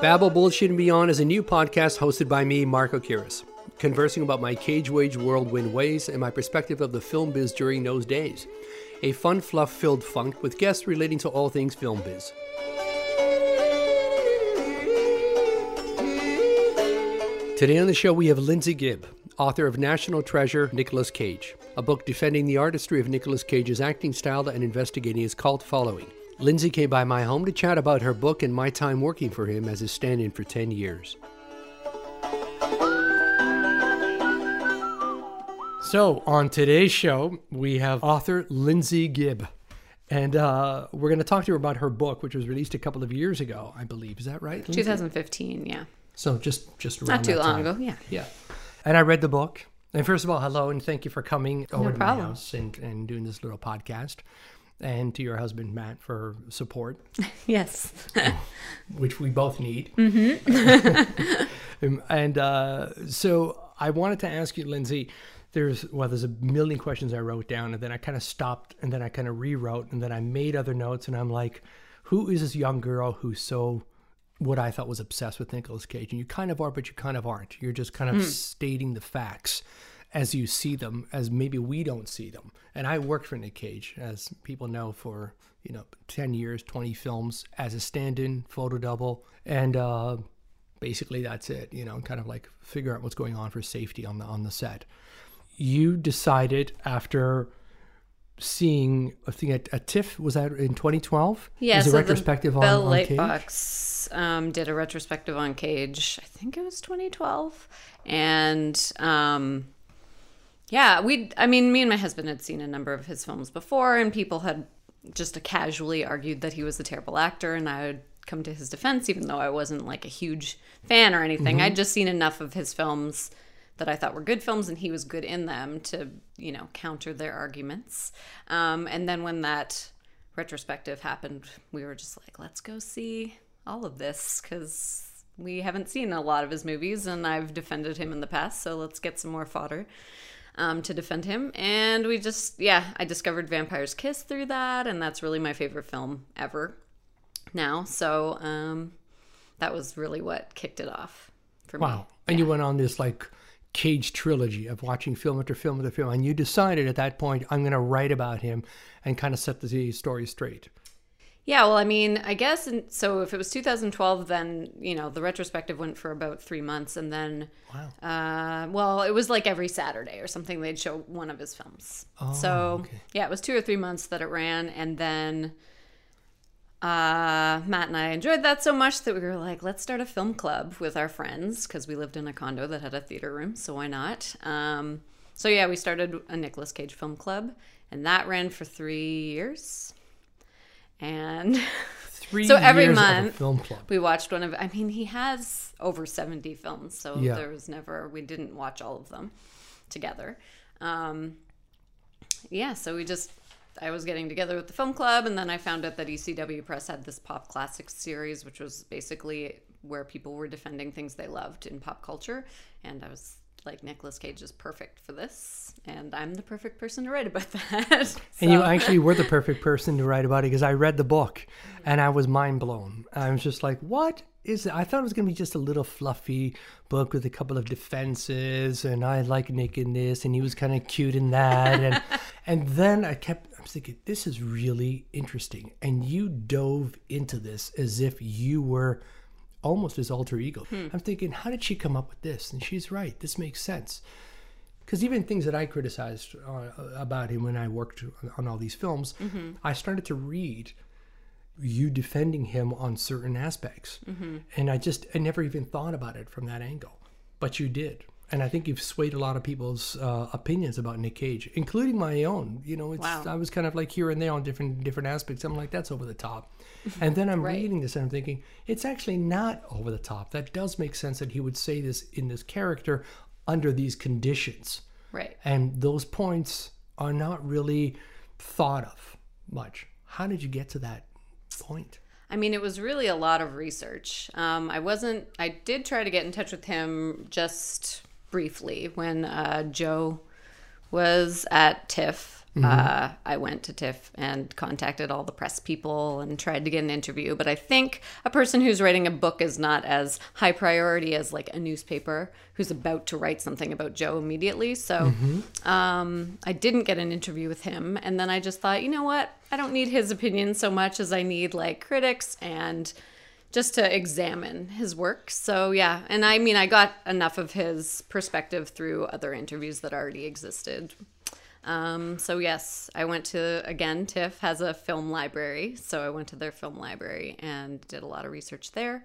Babble Bullshit and Beyond is a new podcast hosted by me, Marco Kiris, conversing about my cage wage World whirlwind ways and my perspective of the film biz during those days. A fun, fluff filled funk with guests relating to all things film biz. Today on the show, we have Lindsay Gibb, author of National Treasure Nicolas Cage, a book defending the artistry of Nicolas Cage's acting style and investigating his cult following. Lindsay came by my home to chat about her book and my time working for him as his stand in for 10 years. So, on today's show, we have author Lindsay Gibb. And uh, we're going to talk to her about her book, which was released a couple of years ago, I believe. Is that right? Lindsay? 2015, yeah. So just just around Not too that long time. ago, yeah. Yeah. And I read the book. And first of all, hello and thank you for coming over to my house and, and doing this little podcast. And to your husband Matt for support, Yes. which we both need. Mm-hmm. and uh, so I wanted to ask you, Lindsay. There's well, there's a million questions I wrote down, and then I kind of stopped, and then I kind of rewrote, and then I made other notes, and I'm like, who is this young girl who's so what I thought was obsessed with Nicolas Cage. And you kind of are, but you kind of aren't. You're just kind of stating the facts as you see them, as maybe we don't see them. And I worked for Nick Cage, as people know, for you know, ten years, twenty films as a stand-in, photo double, and uh, basically that's it. You know, kind of like figure out what's going on for safety on the on the set. You decided after seeing a thing at, at TIFF was that in 2012? Yeah, was a retrospective the on, Bell on Cage? Lightbox um, did a retrospective on Cage. I think it was 2012, and um, yeah, we. I mean, me and my husband had seen a number of his films before, and people had just casually argued that he was a terrible actor, and I would come to his defense, even though I wasn't like a huge fan or anything. I'd just seen enough of his films that I thought were good films, and he was good in them to, you know, counter their arguments. Um, and then when that retrospective happened, we were just like, let's go see all of this because we haven't seen a lot of his movies, and I've defended him in the past, so let's get some more fodder. Um, to defend him, and we just, yeah, I discovered Vampire's Kiss through that, and that's really my favorite film ever now. So um, that was really what kicked it off for me. Wow. And you went on this like cage trilogy of watching film after film after film. And you decided at that point, I'm going to write about him and kind of set the story straight. Yeah, well, I mean, I guess so. If it was 2012, then you know the retrospective went for about three months, and then, Wow. uh, well, it was like every Saturday or something. They'd show one of his films. Oh, so okay. yeah, it was two or three months that it ran, and then uh, Matt and I enjoyed that so much that we were like, let's start a film club with our friends because we lived in a condo that had a theater room, so why not? Um, so yeah, we started a Nicolas Cage film club, and that ran for three years. And Three So every years of a month- film club. we watched one of I mean he has over 70 films so Yeah. there was never we didn't watch all of them together um yeah so we just I was getting together with the film club and then I found out that ECW Press had this pop classics series which was basically where people were defending things they loved in pop culture and I was like Nicolas Cage is perfect for this and I'm the perfect person to write about that And you actually were the perfect person to write about it because I read the book and I was mind blown. I was just like, what is it? I thought it was going to be just a little fluffy book with a couple of defenses and I like Nick in this and he was kind of cute in that. And, and then I kept, I was thinking, this is really interesting. And you dove into this as if you were almost his alter ego. I'm thinking, how did she come up with this? And she's right. This makes sense because even things that I criticized uh, about him when I worked on all these films, I started to read you defending him on certain aspects, and I just I never even thought about it from that angle, but you did. And I think you've swayed a lot of people's uh, opinions about Nick Cage, including my own. You know, it's, Wow. I was kind of like here and there on different different aspects. I'm like, that's over the top. And then I'm Right. reading this and I'm thinking, it's actually not over the top. That does make sense that he would say this in this character under these conditions. right And those points are not really thought of much. How did you get to that point? I mean, it was really a lot of research. Um, I wasn't, I did try to get in touch with him just briefly when uh, Joe was at TIFF. Uh, I went to TIFF and contacted all the press people and tried to get an interview. But I think a person who's writing a book is not as high priority as like a newspaper who's about to write something about Joe immediately. So um, I didn't get an interview with him. And then I just thought, you know what? I don't need his opinion so much as I need like critics and just to examine his work. So yeah, and I mean I got enough of his perspective through other interviews that already existed. Um, so yes, I went to again. TIFF has a film library, so I went to their film library and did a lot of research there,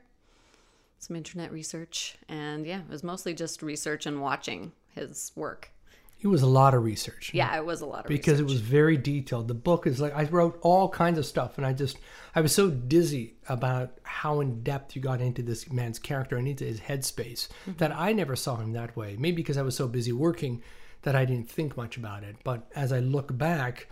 some internet research, and yeah, it was mostly just research and watching his work. It was a lot of research. Yeah, it was a lot of because research. it was very detailed. The book is like I wrote all kinds of stuff, and I just I was so dizzy about how in depth you got into this man's character and into his headspace Mm-hmm. that I never saw him that way. Maybe because I was so busy working that I didn't think much about it. But as I look back,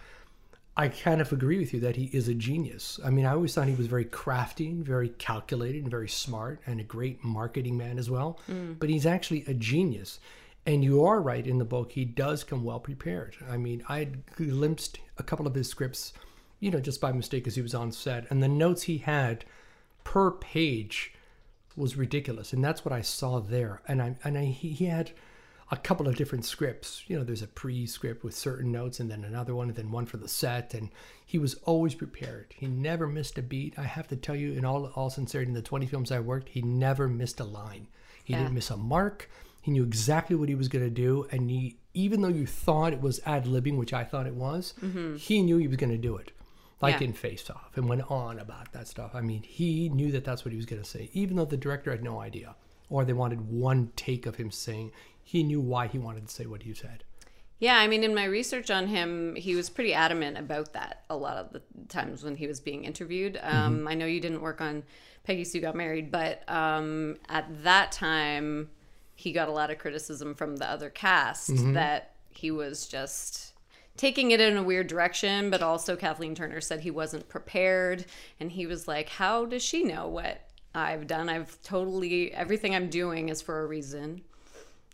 I kind of agree with you that he is a genius. I mean, I always thought he was very crafty, and very calculated, and very smart, and a great marketing man as well. Mm. But he's actually a genius. And you are right in the book, he does come well prepared. I mean, I had glimpsed a couple of his scripts, you know, just by mistake as he was on set, and the notes he had per page was ridiculous. And that's what I saw there. And I and I he, he had a couple of different scripts. You know, there's a pre-script with certain notes, and then another one, and then one for the set. And he was always prepared. He never missed a beat. I have to tell you, in all all sincerity, in the 20 films I worked, he never missed a line. He Yeah. didn't miss a mark. He knew exactly what he was going to do, and he, even though you thought it was ad libbing, which I thought it was, mm-hmm. he knew he was going to do it. Like Yeah. in Face Off, and went on about that stuff. I mean, he knew that that's what he was going to say, even though the director had no idea, or they wanted one take of him saying. He knew why he wanted to say what he said. Yeah, I mean, in my research on him, he was pretty adamant about that a lot of the times when he was being interviewed. Um, I know you didn't work on Peggy Sue Got Married, but um, at that time, he got a lot of criticism from the other cast that he was just taking it in a weird direction, but also Kathleen Turner said he wasn't prepared. And he was like, How does she know what I've done? I've totally, everything I'm doing is for a reason.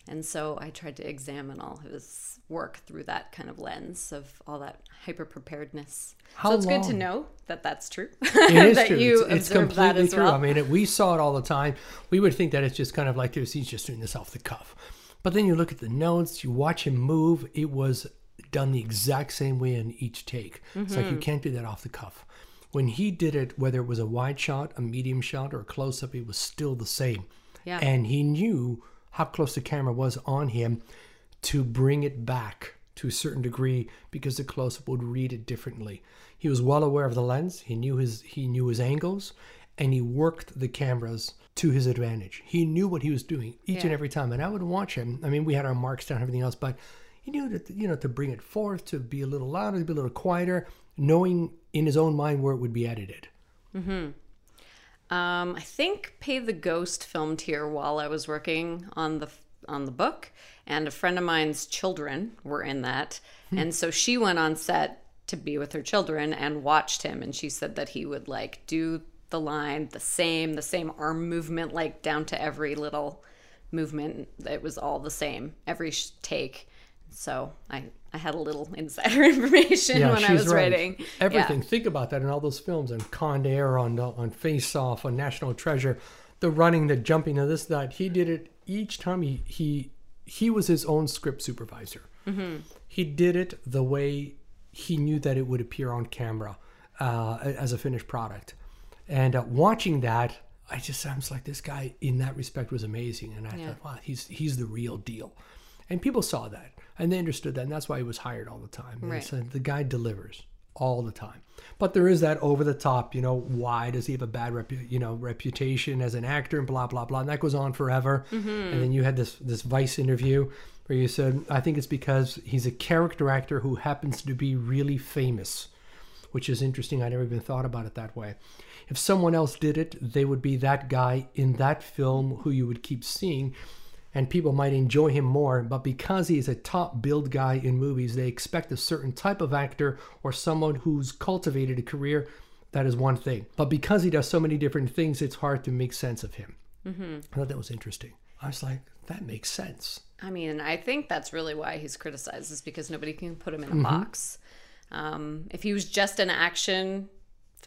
And so I tried to examine all his work through that kind of lens of all that hyper preparedness. How so it's good to know that that's true. It is that true. you it's, it's completely true. well. I mean, it, we saw it all the time. We would think that it's just kind of like this. He's just doing this off the cuff. But then you look at the notes, you watch him move. It was done the exact same way in each take. It's like Mm-hmm. you can't do that off the cuff. When he did it, whether it was a wide shot, a medium shot, or a close up, it was still the same. Yeah. And he knew how close the camera was on him to bring it back to a certain degree because the close up would read it differently. He was well aware of the lens. He knew his he knew his angles, and he worked the cameras to his advantage. He knew what he was doing each and every time. And I would watch him. I mean, we had our marks down, and everything else, but he knew that you know to bring it forth, to be a little louder, to be a little quieter, knowing in his own mind where it would be edited. Mm-hmm. Um, I think Pay the Ghost filmed here while I was working on the on the book, and a friend of mine's children were in that, and so she went on set to be with her children and watched him, and she said that he would like do the line the same, the same arm movement, like down to every little movement. It was all the same every sh- take. So I I had a little insider information when I was right. writing Yeah. Everything. Think about that in all those films on Con Air, on on Face Off, on National Treasure, the running, the jumping, the this, that. He did it each time. He he he was his own script supervisor. Mm-hmm. He did it the way he knew that it would appear on camera uh, as a finished product. And uh, watching that, I just I was like, this guy in that respect was amazing. And I Yeah. thought, wow, he's he's the real deal. And people saw that and they understood that, and that's why he was hired all the time. Right. so the guy delivers all the time. But there is that over the top, you know, why does he have a bad repu- you know reputation as an actor and blah blah blah, and that goes on forever. Mm-hmm. And then you had this this Vice interview where you said, I think it's because he's a character actor who happens to be really famous, which is interesting. I never even thought about it that way. If someone else did it, they would be that guy in that film who you would keep seeing and people might enjoy him more. But because he is a top build guy in movies, they expect a certain type of actor or someone who's cultivated a career. That is one thing. But because he does so many different things, it's hard to make sense of him. I thought that was interesting. I was like, that makes sense. I mean, I think that's really why he's criticized, is because nobody can put him Mm-hmm. in a box. Um, if he was just an action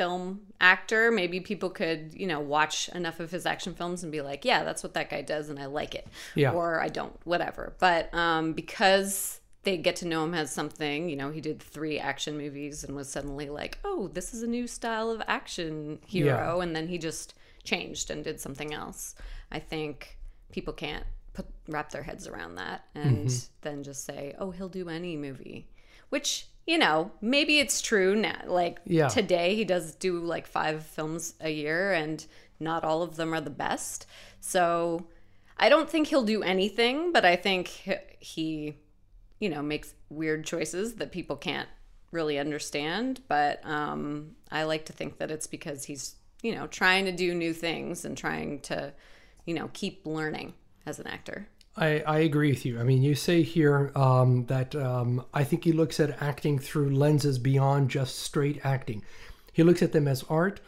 film actor, maybe people could, you know, watch enough of his action films and be like, yeah, that's what that guy does and I like it. Yeah. Or I don't, whatever. But um, because they get to know him as something, you know, he did three action movies and was suddenly like, oh, this is a new style of action hero. Yeah. And then he just changed and did something else. I think people can't put wrap their heads around that and Mm-hmm. then just say, oh, he'll do any movie. Which, you know, maybe it's true now. Like Yeah. today, he does do like five films a year, and not all of them are the best. So I don't think he'll do anything, but I think he, he you know, makes weird choices that people can't really understand. But um, I like to think that it's because he's, you know, trying to do new things and trying to, you know, keep learning as an actor. I, I agree with you. I mean, you say here um, that um, I think he looks at acting through lenses beyond just straight acting. He looks at them as art,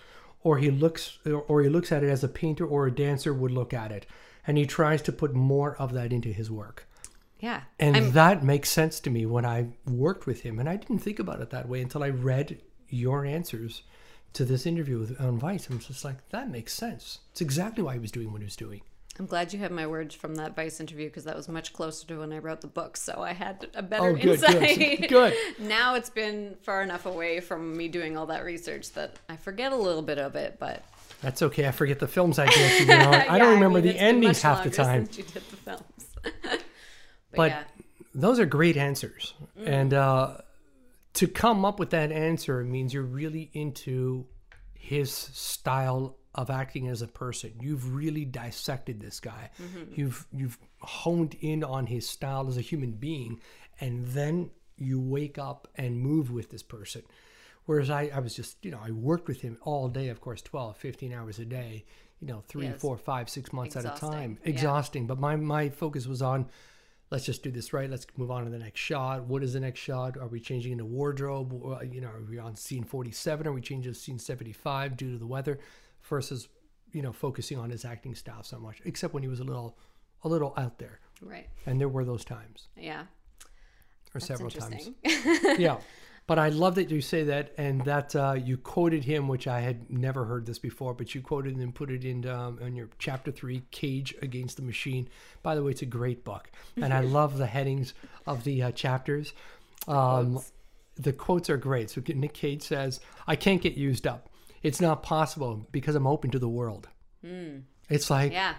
or he looks, or he looks at it as a painter or a dancer would look at it, and he tries to put more of that into his work. Yeah. And that makes sense to me when I worked with him, and I didn't think about it that way until I read your answers to this interview with, on Vice. I'm just like, that makes sense. It's exactly why he was doing what he was doing. I'm glad you have my words from that Vice interview because that was much closer to when I wrote the book, so I had a better Oh, good, good, insight. good. now it's been far enough away from me doing all that research that I forget a little bit of it, but That's okay. I forget the films I did. You know, I Yeah, don't remember mean, the endings half the time. Since you did the films. but, But yeah, those are great answers, Mm. and uh, to come up with that answer means you're really into his style of acting as a person. You've really dissected this guy. Mm-hmm. You've you've honed in on his style as a human being, and then you wake up and move with this person. Whereas I, I was just, you know, I worked with him all day, of course, 12, 15 hours a day, you know, three, Yes. four, five, six months at a Exhausting. time. Yeah. Exhausting. But my, my focus was on let's just do this right. Let's move on to the next shot. What is the next shot? Are we changing into wardrobe? You know, are we on scene 47? Are we changing to scene 75 due to the weather? Versus, you know, focusing on his acting style so much, except when he was a little, a little out there. right. And there were those times, Yeah. or That's several times. yeah. But I love that you say that, and that uh, you quoted him, which I had never heard this before. But you quoted and put it in um, in your chapter three, "Cage Against the Machine." By the way, it's a great book, and I love the headings of the uh, chapters. Um, the quotes are great. So Nick Cage says, "I can't get used up. It's not possible because I'm open to the world." It's like yeah.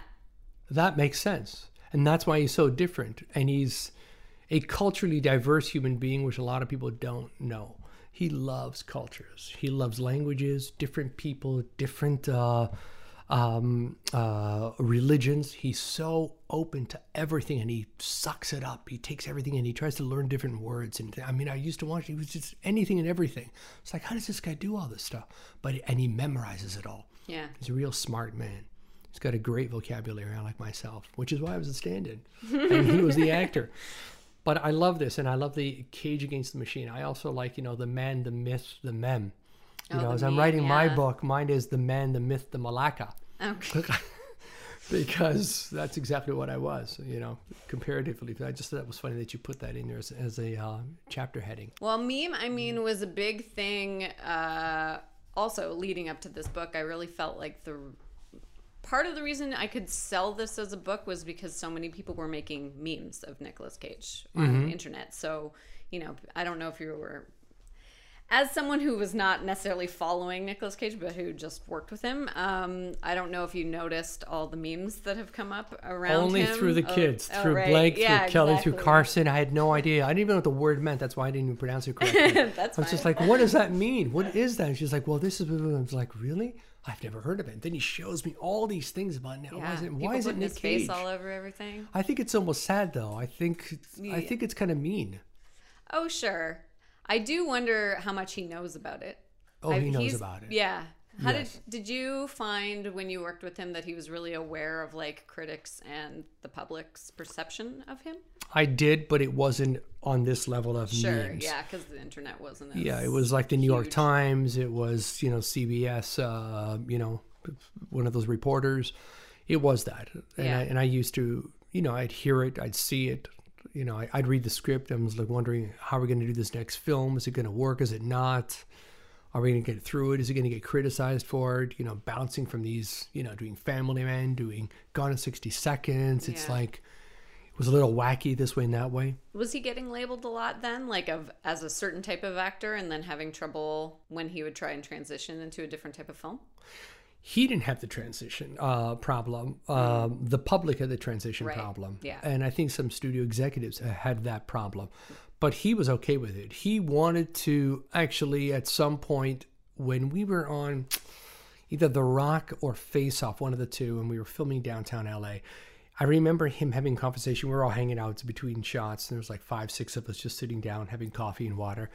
that makes sense. And that's why he's so different. And he's a culturally diverse human being, which a lot of people don't know. He loves cultures, he loves languages, different people, different uh, um, uh, religions. He's so open to everything and he sucks it up. He takes everything and he tries to learn different words. And I mean, I used to watch, he was just anything and everything. It's like, how does this guy do all this stuff? But, and he memorizes it all. Yeah. He's a real smart man. He's got a great vocabulary, like myself, which is why I was a stand-in, and he was the actor. But I love this, and I love the Cage Against the Machine. I also like, you know, the man, the myth, the mem. You Oh, know, as I'm writing my book, mine is the man, the myth, the Malacca. Okay. because that's exactly what I was. You know, comparatively, I just thought it was funny that you put that in there as, as a uh, chapter heading. Well, meme, I mean, was a big thing. Uh, also, leading up to this book, I really felt like the part of the reason I could sell this as a book was because so many people were making memes of Nicolas Cage on the internet. So, you know, I don't know if you were. As someone who was not necessarily following Nicolas Cage, but who just worked with him, um, I don't know if you noticed all the memes that have come up around Only him. through the Oh, kids, oh, through right. Blake, Yeah, through Kelly, through. Carson. I had no idea. I didn't even know what the word meant. That's why I didn't even pronounce it correctly. That's I was just like, what does that mean? What is that? And she's like, well, this is. I was like, really? I've never heard of it. And then he shows me all these things about it. Why is it? Why is it Nick his Cage? face all over everything? I think it's almost sad though. I think I think it's kind of mean. Oh, sure. I do wonder how much he knows about it. Oh, I- he knows about it. Yeah. How Yes. did did you find when you worked with him that he was really aware of like critics and the public's perception of him? I did, but it wasn't on this level of Sure. memes. Yeah, because the internet wasn't. As, Yeah, it was like the New York. Times. It was you know CBS. Uh, you know, one of those reporters. It was that, and Yeah. I and I used to you know I'd hear it, I'd see it, you know, I, I'd read the script. I was like wondering how are we going to do this next film? Is it going to work? Is it not? Are we going to get through it? Is it going to get criticized for it? You know, bouncing from these, you know, doing Family Man, doing Gone in 60 Seconds. It's Yeah. like, it was a little wacky this way and that way. Was he getting labeled a lot then, like of as a certain type of actor, and then having trouble when he would try and transition into a different type of film? He didn't have the transition uh, problem. Um, the public had the transition Right. problem. Yeah. And I think some studio executives had that problem. But he was okay with it. He wanted to actually, at some point, when we were on either The Rock or Face Off, one of the two, and we were filming downtown LA. I remember him having a conversation. We were all hanging out between shots, and there was like five, six of us just sitting down having coffee and water.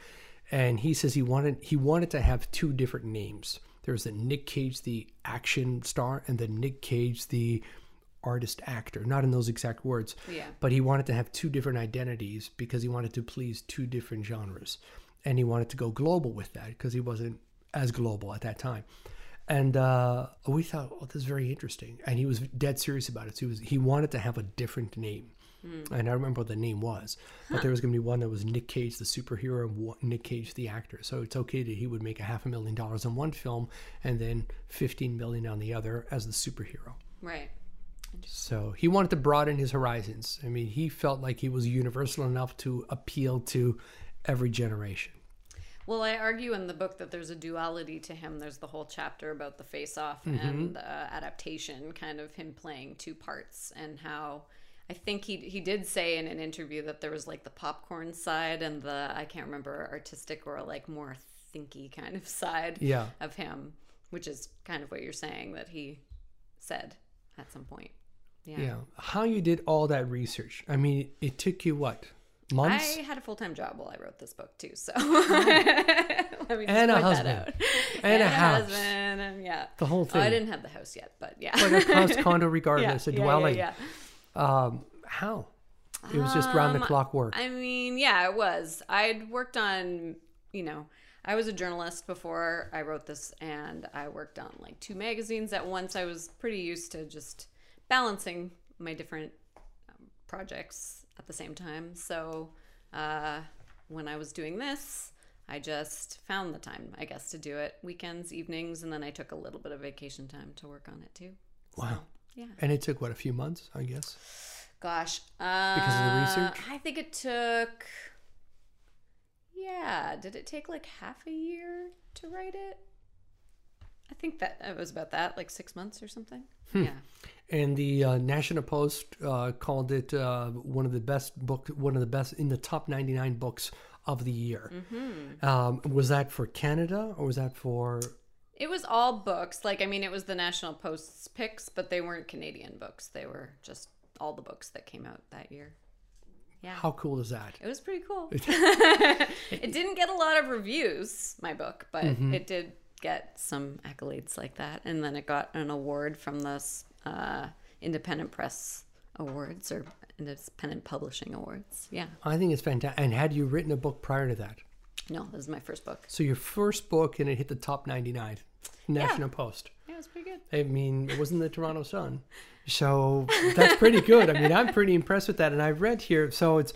And he says he wanted he wanted to have two different names. There was the Nick Cage, the action star, and then Nick Cage, the artist actor. Not in those exact words, Yeah. but he wanted to have two different identities because he wanted to please two different genres, and he wanted to go global with that because he wasn't as global at that time. And uh, we thought, oh, this is very interesting. And he was dead serious about it. So he was he wanted to have a different name. And I remember what the name was, but there was going to be one that was Nick Cage, the superhero, and one- Nick Cage, the actor. So it's okay that he would make a half a million dollars on one film and then 15 million on the other as the superhero. Right. So he wanted to broaden his horizons. I mean, he felt like he was universal enough to appeal to every generation. Well, I argue in the book that there's a duality to him. There's the whole chapter about the face-off and uh, adaptation, kind of him playing two parts, and how I think he he did say in an interview that there was like the popcorn side and the I can't remember artistic or like more thinky kind of side Yeah. of him, which is kind of what you're saying that he said at some point. Yeah. Yeah. How you did all that research? I mean, it took you what? Months? I had a full time job while I wrote this book too, so oh. let me And a husband. And a house. husband, and yeah, The whole Oh, thing. I didn't have the house yet, but yeah, But a house condo yeah, regardless, a yeah, dwelling. yeah, Um, how? It was just round the Um, clock work. I mean, yeah, it was. I'd worked on, you know, I was a journalist before I wrote this, and I worked on like two magazines at once. I was pretty used to just balancing my different um, projects at the same time. So uh, when I was doing this, I just found the time, I guess, to do it weekends, evenings, and then I took a little bit of vacation time to work on it too. wow. Yeah. And it took what a few months, I guess. Gosh. Uh, Because of the research? I think it took. Yeah. Did it take like half a year to write it? I think that it was about that, like six months or something. Hmm. Yeah. And the uh, National Post uh, called it uh, one of the best book, one of the best in the top 99 books of the year. Mm-hmm. Um, was that for Canada or was that for? It was all books. Like, I mean, it was the National Post's picks, but they weren't Canadian books. They were just all the books that came out that year. Yeah. How cool is that? It was pretty cool. it didn't get a lot of reviews, my book, but Mm-hmm. it did get some accolades like that. And then it got an award from the uh, Independent Press Awards or Independent Publishing Awards. Yeah. I think it's fantastic. And had you written a book prior to that? No, this is my first book. So your first book and it hit the top 99, National Post. Yeah, it was pretty good. I mean, it wasn't the Toronto Sun. So that's pretty good. I mean, I'm pretty impressed with that. And I read here, so it's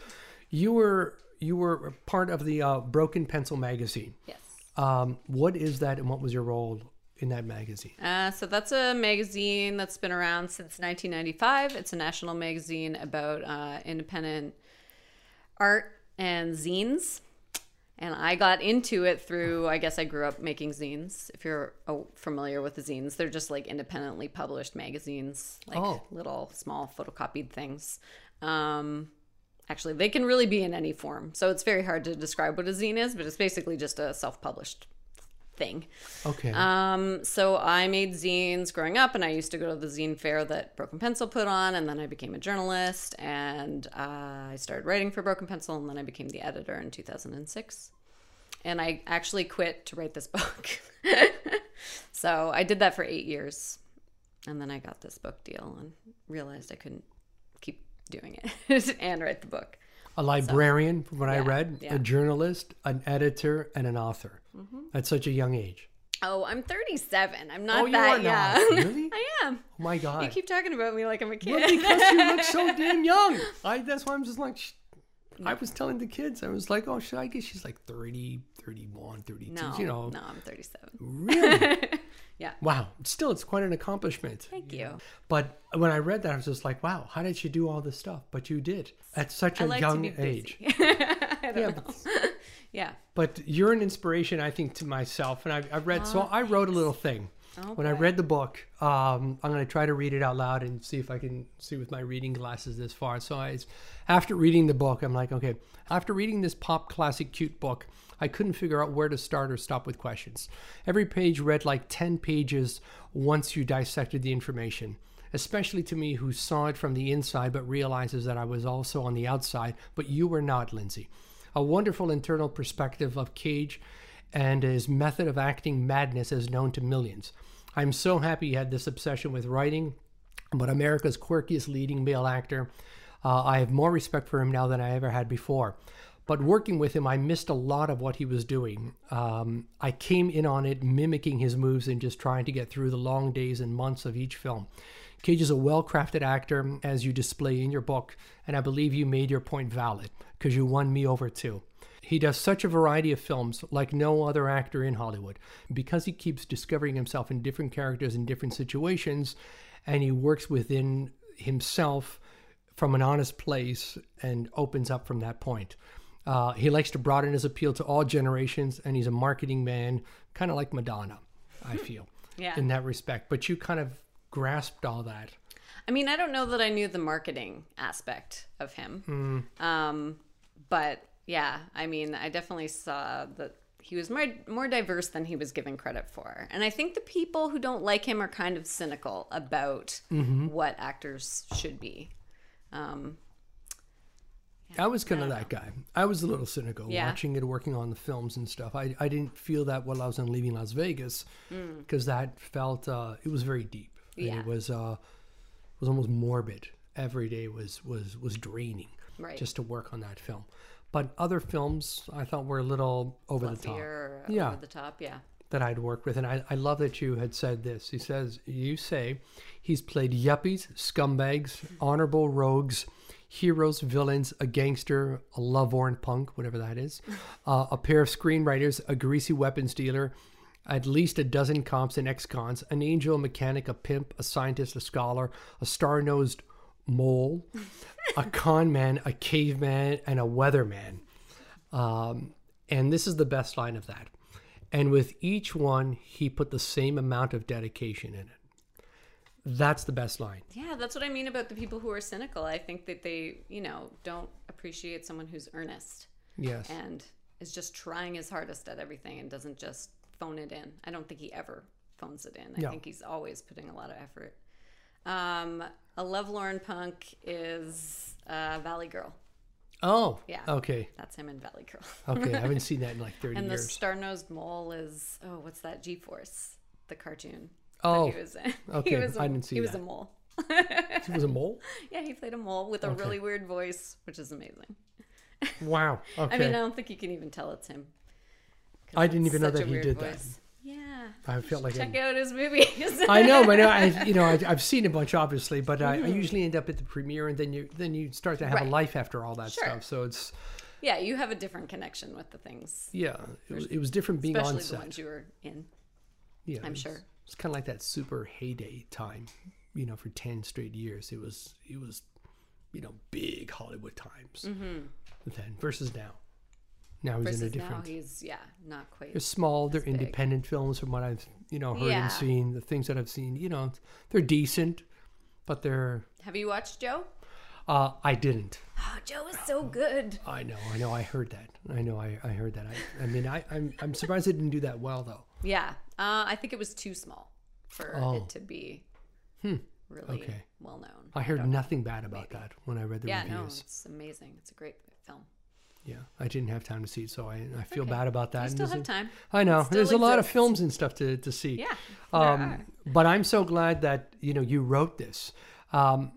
you were you were part of the uh, Broken Pencil magazine. Yes. Um, what is that, and what was your role in that magazine? Uh, so that's a magazine that's been around since 1995. It's a national magazine about uh, independent art and zines. And I got into it through, I guess I grew up making zines. If you're oh, familiar with the zines, they're just like independently published magazines, like Oh. little small photocopied things. Um, actually, they can really be in any form. So it's very hard to describe what a zine is, but it's basically just a self published thing. Okay. Um, so I made zines growing up, and I used to go to the zine fair that Broken Pencil put on, and then I became a journalist, and uh, I started writing for Broken Pencil, and then I became the editor in 2006. And I actually quit to write this book. so I did that for eight years, and then I got this book deal and realized I couldn't keep doing it and write the book. a librarian, from what I read, yeah. a journalist, an editor, and an author Mm-hmm. at such a young age. Oh, I'm 37. I'm not Oh, you that are young. not. Really? I am. Oh my god. You keep talking about me like I'm a kid. Well, because you look so damn young. I, that's why I'm just like, sh- I was telling the kids, I was like, oh, should I guess she's like 30, 31, 32, No, you know. no, I'm 37. Really? Yeah. wow. Still, it's quite an accomplishment. Thank you. But when I read that, I was just like, wow, how did she do all this stuff? But you did at such a I like young age. I don't Yeah, know. but, Yeah. but you're an inspiration, I think, to myself. And I, I read, so I wrote a little thing. Oh, when I read the book, um, I'm going to try to read it out loud and see if I can see with my reading glasses this far. So I, after reading the book, I'm like, okay, after reading this pop classic cute book, I couldn't figure out where to start or stop with questions. Every page read like 10 pages once you dissected the information, especially to me who saw it from the inside but realizes that I was also on the outside, but you were not, Lindsay. A wonderful internal perspective of Cage and his method of acting madness is known to millions. I'm so happy he had this obsession with writing, but America's quirkiest leading male actor. Uh, I have more respect for him now than I ever had before. But working with him, I missed a lot of what he was doing. Um, I came in on it mimicking his moves and just trying to get through the long days and months of each film. Cage is a well crafted actor, as you display in your book, and I believe you made your point valid because you won me over too. He does such a variety of films like no other actor in Hollywood because he keeps discovering himself in different characters in different situations and he works within himself from an honest place and opens up from that point. Uh, he likes to broaden his appeal to all generations and he's a marketing man, kind of like Madonna, I feel, Yeah. in that respect. But you kind of grasped all that. I mean, I don't know that I knew the marketing aspect of him. Hmm. Um, but yeah, I mean, I definitely saw that he was more more diverse than he was given credit for. And I think the people who don't like him are kind of cynical about Mm-hmm. what actors should be. Um, I was kind of that guy. I was a little cynical Yeah. watching it, working on the films and stuff. I, I didn't feel that while I was on Leaving Las Vegas because that felt uh, it was very deep. And Yeah. it was uh, was almost morbid. Every day was was was draining Right. just to work on that film. But other films I thought were a little over the top fluffier, Yeah. over the top, yeah. that I'd worked with. And I, I love that you had said this. He says, You say he's played yuppies, scumbags, honorable rogues, heroes, villains, a gangster, a lovelorn punk, whatever that is, uh, a pair of screenwriters, a greasy weapons dealer, at least a dozen comps and ex cons, an angel, a mechanic, a pimp, a scientist, a scholar, a star nosed mole, a con man, a caveman, and a weatherman. Um, and this is the best line of that. And with each one, he put the same amount of dedication in it. That's the best line. Yeah, that's what I mean about the people who are cynical. I think that they, you know, don't appreciate someone who's earnest Yes. and is just trying his hardest at everything and doesn't just phone it in. I don't think he ever phones it in. I Yeah. think he's always putting a lot of effort. Um, a Lovelorn punk is uh, Valley Girl. Oh, Yeah. Okay. That's him in Valley Girl. Okay. I haven't seen that in like 30 and the star nosed mole is oh, what's that? G Force, the cartoon. Oh, that he was in. okay. was a, I didn't see He was a mole. He was a mole? Yeah, he played a mole with a really weird voice, which is amazing. Wow. Okay. I mean, I don't think you can even tell it's him. I didn't even know that he did that. Yeah. I felt like Check I, out his movies. I know, but I, you know, I, I've seen a bunch, obviously, but I, Mm-hmm. I usually end up at the premiere, and then you then you start to have a life after all that Sure. stuff. So it's yeah, you have a different connection with the things, yeah, it was, it was different being especially on the set. ones you were in. Yeah, I'm sure. It's kind of like that super heyday time, you know, for ten straight years. It was it was, you know, big Hollywood times. Then versus now. Now he's in a Mm-hmm. Now, different. he's yeah, not quite. They're small. They're big. independent films, from what I've you know heard Yeah. and seen. The things that I've seen, you know, they're decent, but they're. Have you watched Joe? Uh, I didn't. Oh, Joe is so good. I know. I know. I heard that. I know. I, I heard that. I, I mean, I, I'm I'm surprised it didn't do that well though. Yeah, uh, I think it was too small for Oh. it to be really Okay. well known. I heard nothing bad about that when I read the Yeah, no, reviews. it's amazing. It's a great film. Yeah, I didn't have time to see it, so I, I feel okay. bad about that. You still have time. I know. There's a lot of films and stuff to, to see. Yeah, Um, but I'm so glad that you know you wrote this. Um,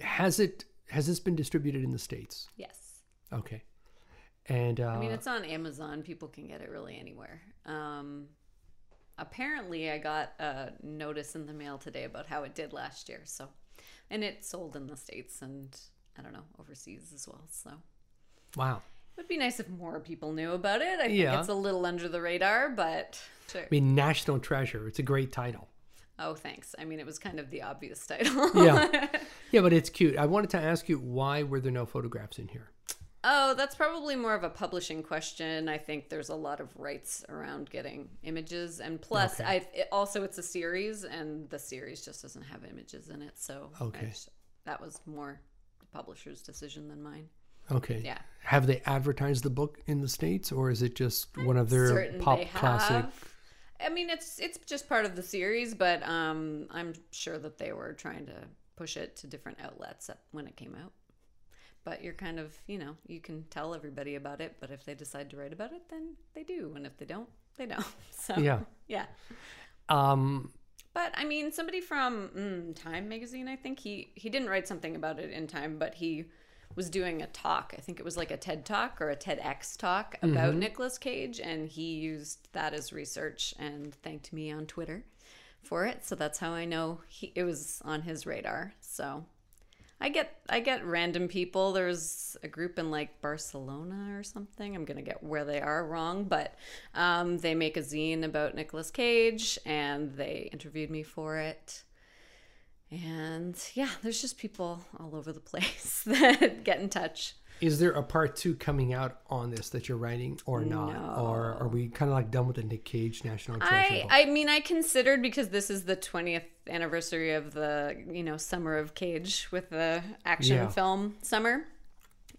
has it has this been distributed in the states? Yes. Okay. And uh, I mean, it's on Amazon. People can get it really anywhere. Um, apparently, I got a notice in the mail today about how it did last year. So, and it sold in the states and I don't know overseas as well. So, Wow. It would be nice if more people knew about it. I think Yeah. it's a little under the radar, but sure. I mean, National Treasure. It's a great title. Oh, thanks. I mean, it was kind of the obvious title. Yeah. yeah, but it's cute. I wanted to ask you why were there no photographs in here? Oh, that's probably more of a publishing question. I think there's a lot of rights around getting images, and plus, I it, also it's a series, and the series just doesn't have images in it. So Okay. just- that was more the publisher's decision than mine. Okay. Yeah. Have they advertised the book in the states, or is it just one of their pop they classic? have. I mean, it's it's just part of the series, but um, I'm sure that they were trying to push it to different outlets when it came out. But you're kind of, you know, you can tell everybody about it, but if they decide to write about it, then they do, and if they don't, they don't. So Yeah. yeah. Um, But I mean, somebody from mm, Time magazine, I think he he didn't write something about it in Time, but he was doing a talk. I think it was like a TED talk or a TEDx talk about Nicolas Cage, and he used that as research and thanked me on Twitter for it. So that's how I know he it was on his radar. So I get I get random people. There's a group in like Barcelona or something. I'm gonna get where they are wrong, but um, they make a zine about Nicolas Cage, and they interviewed me for it. And yeah, there's just people all over the place that get in touch. is there a part two coming out on this that you're writing, or not, or are we kind of like done with the Nick Cage National Treasure? I? I mean, I considered because this is the 20th anniversary of the you know Summer of Cage with the action Yeah. film Summer,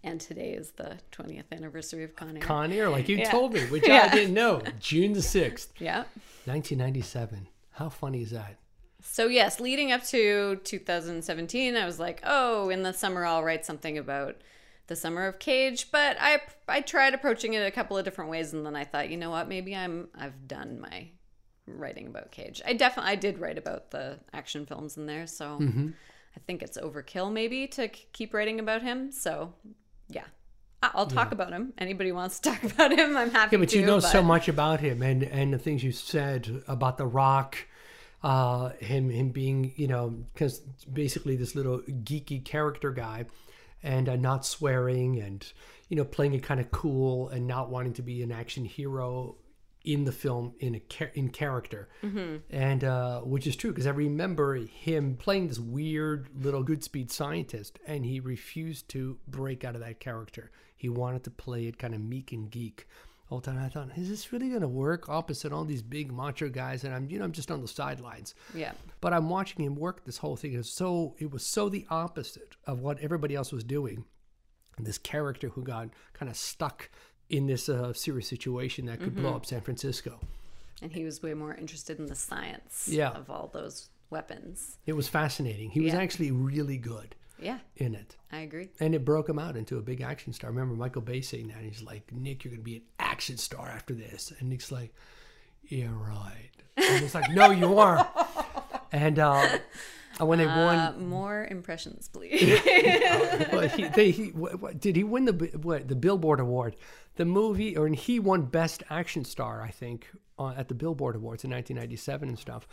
and today is the 20th anniversary of Con Air. Con Air, like you Yeah. told me, which Yeah. I didn't know. June the sixth, yeah. 1997. How funny is that? So yes, leading up to 2017, I was like, oh, in the summer I'll write something about the summer of Cage. But I I tried approaching it a couple of different ways, and then I thought, you know what, maybe I'm I've done my writing about Cage. I definitely I did write about the action films in there, so mm-hmm. I think it's overkill maybe to k- keep writing about him. So yeah. I'll talk about him. Anybody wants to talk about him, I'm happy Yeah, but to. you know so much about him, and and the things you said about The Rock, uh, him him being you know because basically this little geeky character guy, and uh, not swearing, and you know playing it kind of cool, and not wanting to be an action hero in the film in a in character, and uh, which is true because I remember him playing this weird little Goodspeed scientist, and he refused to break out of that character. He wanted to play it kind of meek and geek all the time. I thought, is this really going to work opposite all these big macho guys? And I'm, you know, I'm just on the sidelines. Yeah. But I'm watching him work this whole thing. It was so, it was so the opposite of what everybody else was doing. This character who got kind of stuck in this uh, serious situation that could blow up San Francisco. And he was way more interested in the science Yeah. of all those weapons. It was fascinating. He was actually really good Yeah, in it. I agree. And it broke him out into a big action star. I remember Michael Bay saying that. He's like, Nick, you're going to be an action star after this. And Nick's like, yeah, right. And it's like, no, you aren't. And uh, when they won, Uh, more impressions, please. what, he, they, he, what, what- did he win the what, the Billboard Award? The movie, or and he won Best Action Star, I think, uh, at the Billboard Awards in 1997 and stuff.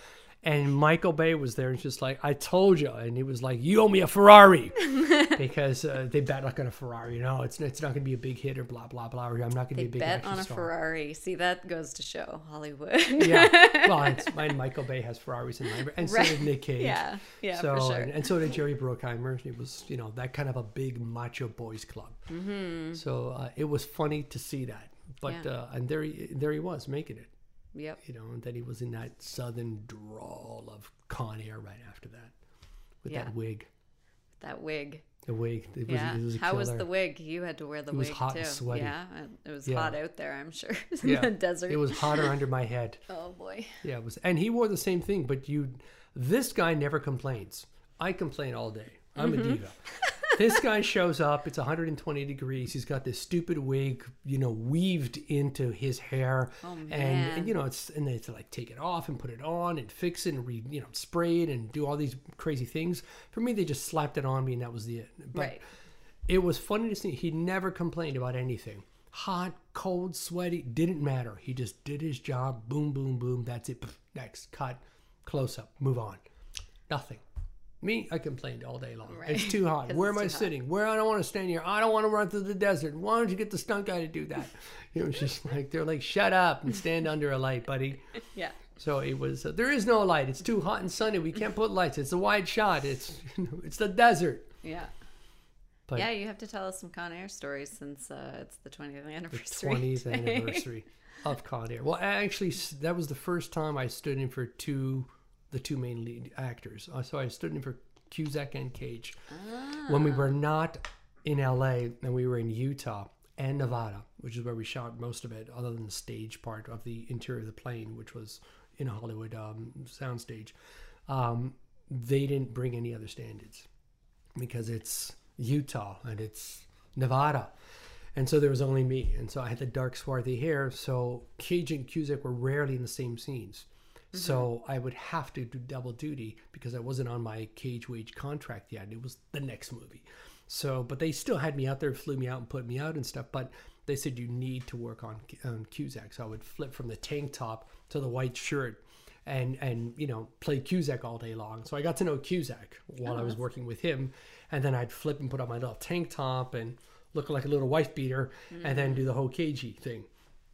And Michael Bay was there and just like, I told you. And he was like, You owe me a Ferrari. because uh, they bet like on a Ferrari. You know, it's, it's not going to be a big hit or blah, blah, blah. Or I'm not going to be a big bet on a star. Ferrari. See, that goes to show Hollywood. yeah. Well, it's, mine, Michael Bay has Ferraris in mind. And so did Nick Cage. yeah, yeah, so, for sure. and, and so did Jerry Bruckheimer. It was, you know, that kind of a big macho boys club. Mm-hmm. So uh, it was funny to see that. But Yeah. uh, and there he there he was making it. Yep. You know, and then he was in that southern drawl of Con Air right after that, with Yeah. that wig. That wig. The wig. It was, Yeah. it was a How was the wig? You had to wear the wig. It was hot too. and sweaty. Yeah, it was Yeah. hot out there. I'm sure in Yeah. the desert. It was hotter under my head. Oh boy. Yeah, it was, and he wore the same thing. But you, this guy never complains. I complain all day. I'm Mm-hmm. a diva. this guy shows up. It's 120 degrees. He's got this stupid wig, you know, weaved into his hair, Oh, and, and you know, it's and they like take it off and put it on and fix it and re, you know, spray it and do all these crazy things. For me, they just slapped it on me and that was the it. But right. it was funny to see. He never complained about anything. Hot, cold, sweaty, didn't matter. He just did his job. Boom, boom, boom. That's it. Next, cut, close up, move on. Nothing. Me, I complained all day long. Right. It's too hot. Where am I hot. sitting? Where I don't want to stand here. I don't want to run through the desert. Why don't you get the stunt guy to do that? it was just like they're like, shut up and stand under a light, buddy. Yeah. So it was. Uh, there is no light. It's too hot and sunny. We can't put lights. It's a wide shot. It's it's the desert. Yeah. But- yeah, you have to tell us some Con Air stories since uh, it's the 20th anniversary. Twentieth today. anniversary of Con Air. Well, actually, that was the first time I stood in for two, the two main lead actors. Uh, So I stood in for Cusack and Cage when we were not in LA and we were in Utah and Nevada, which is where we shot most of it, other than the stage part of the interior of the plane, which was in a Hollywood um, soundstage. Um, they didn't bring any other standards because it's Utah and it's Nevada. And so there was only me. And so I had the dark, swarthy hair. So Cage and Cusack were rarely in the same scenes. So I would have to do double duty because I wasn't on my Cage wage contract yet. It was the next movie. So, but they still had me out there, flew me out and put me out and stuff. But they said you need to work on, on Cusack. So I would flip from the tank top to the white shirt and and you know play Cusack all day long. So I got to know Cusack while I was working with him, and then I'd flip and put on my little tank top and look like a little wife beater, and then do the whole cagey thing.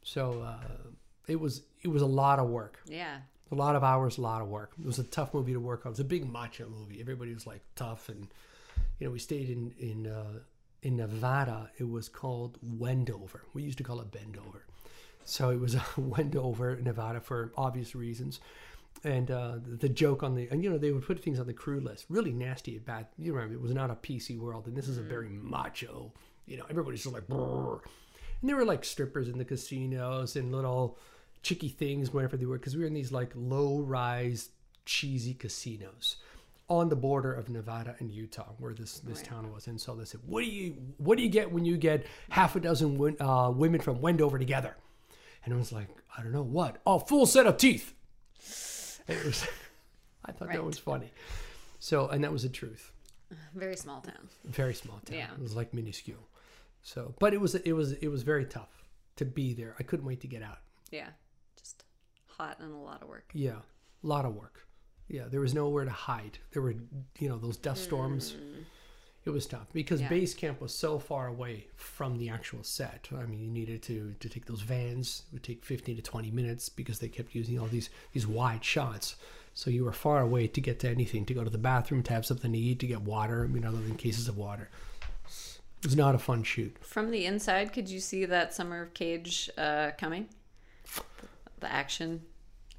So uh, it was it was a lot of work, Yeah. A lot of hours, a lot of work. It was a tough movie to work on. It was a big macho movie. Everybody was like tough, and you know we stayed in in uh, in Nevada. It was called Wendover. We used to call it Bendover. So it was a Wendover, Nevada, for obvious reasons. And uh, the joke on the, and you know, they would put things on the crew list, really nasty and bad. You remember, it was not a PC world, and this is a very macho, you know, everybody's just like, "Brrr." and there were like strippers in the casinos and little chicky things wherever they were, because we were in these like low rise, cheesy casinos on the border of Nevada and Utah, where this this town was. And so they said, "What do you what do you get when you get half a dozen win, uh, women from Wendover together?" And I was like, "I don't know what. Oh, full set of teeth." It was. I thought that was funny. So, and that was the truth. Very small town. Very small town. Yeah. It was like minuscule. So, but it was it was it was very tough to be there. I couldn't wait to get out. Yeah. Hot and a lot of work. Yeah, a lot of work. Yeah, there was nowhere to hide. There were, you know, those dust storms. It was tough because Mm. Yeah. base camp was so far away from the actual set. I mean, you needed to to take those vans. It would take fifteen to twenty minutes because they kept using all these these wide shots. So you were far away to get to anything, to go to the bathroom, to have something to eat, to get water. I mean, other than cases of water. It was not a fun shoot. From the inside, could you see that Summer of Cage uh, coming? The action.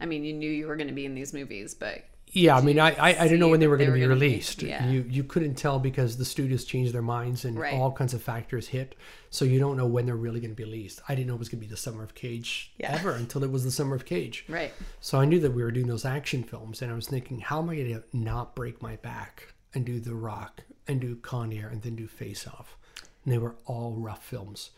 I mean, you knew you were going to be in these movies, but Yeah, I mean, I I, I didn't know when they were going to be gonna be- released. yeah. You you couldn't tell because the studios changed their minds and Right. all kinds of factors hit. So you don't know when they're really going to be released. I didn't know it was going to be the Summer of Cage Yeah. ever until it was the Summer of Cage. right. So I knew that we were doing those action films, and I was thinking, how am I going to not break my back and do The Rock and do Con Air and then do Face Off? And they were all rough films,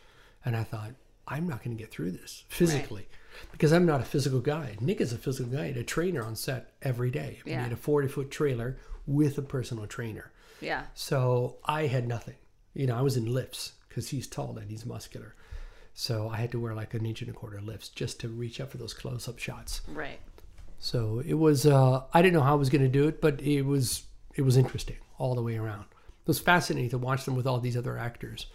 and I thought, I'm not going to get through this physically because I'm not a physical guy. Nick is a physical guy. A trainer on set every day. We had a 40 foot trailer with a personal trainer. Yeah. So I had nothing. You know, I was in lifts because he's tall and he's muscular. So I had to wear like an inch and a quarter lifts just to reach up for those close up shots. Right. So it was. Uh, I didn't know how I was going to do it, but it was. It was interesting all the way around. It was fascinating to watch them with all these other actors,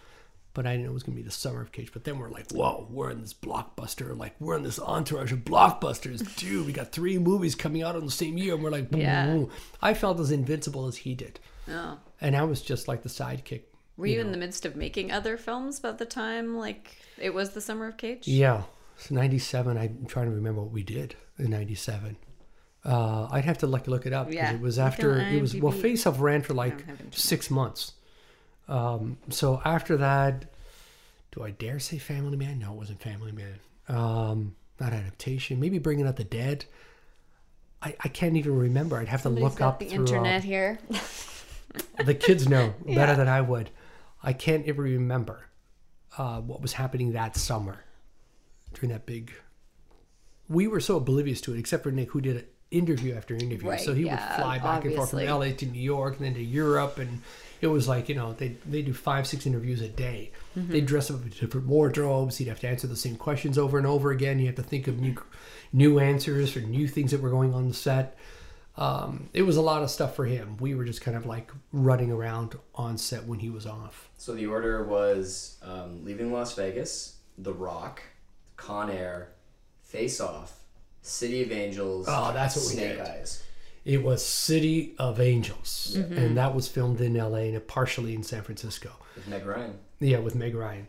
but I didn't know it was going to be the summer of Cage. But then we're like, whoa, we're in this blockbuster. Like we're in this entourage of blockbusters, dude. We got three movies coming out on the same year, and we're like, boom, Yeah. boom. I felt as invincible as he did, Oh. and I was just like the sidekick. Were you, in the midst of making other films by the time like it was the Summer of Cage? Yeah. So 97, I'm trying to remember what we did in 97. Uh, I'd have to like look it up. Yeah. It was after, it was, well, Face Off ran for like don't have internet. six months. Um, so after that, do I dare say Family Man? No, it wasn't Family Man. Um, not adaptation. Maybe Bringing Out the Dead. I, I can't even remember. I'd have to Somebody's look up the through, uh, internet here. the kids know Yeah. better than I would. I can't ever remember uh, what was happening that summer during that big. We were so oblivious to it, except for Nick, who did interview after interview. Right, so he yeah, would fly back and forth from. LA to New York and then to Europe, and it was like you know they they do five six interviews a day. Mm-hmm. They dress up in different wardrobes. He'd have to answer the same questions over and over again. You have to think of new new answers or new things that were going on the set. um, it was a lot of stuff for him. We were just kind of like running around on set when he was off. So the order was um, Leaving Las Vegas, The Rock, Con Air, Face Off, City of Angels. Oh, that's what we Snake did. Eyes. It was City of Angels, and that was filmed in L.A. and partially in San Francisco. with Meg Ryan. Yeah, with Meg Ryan.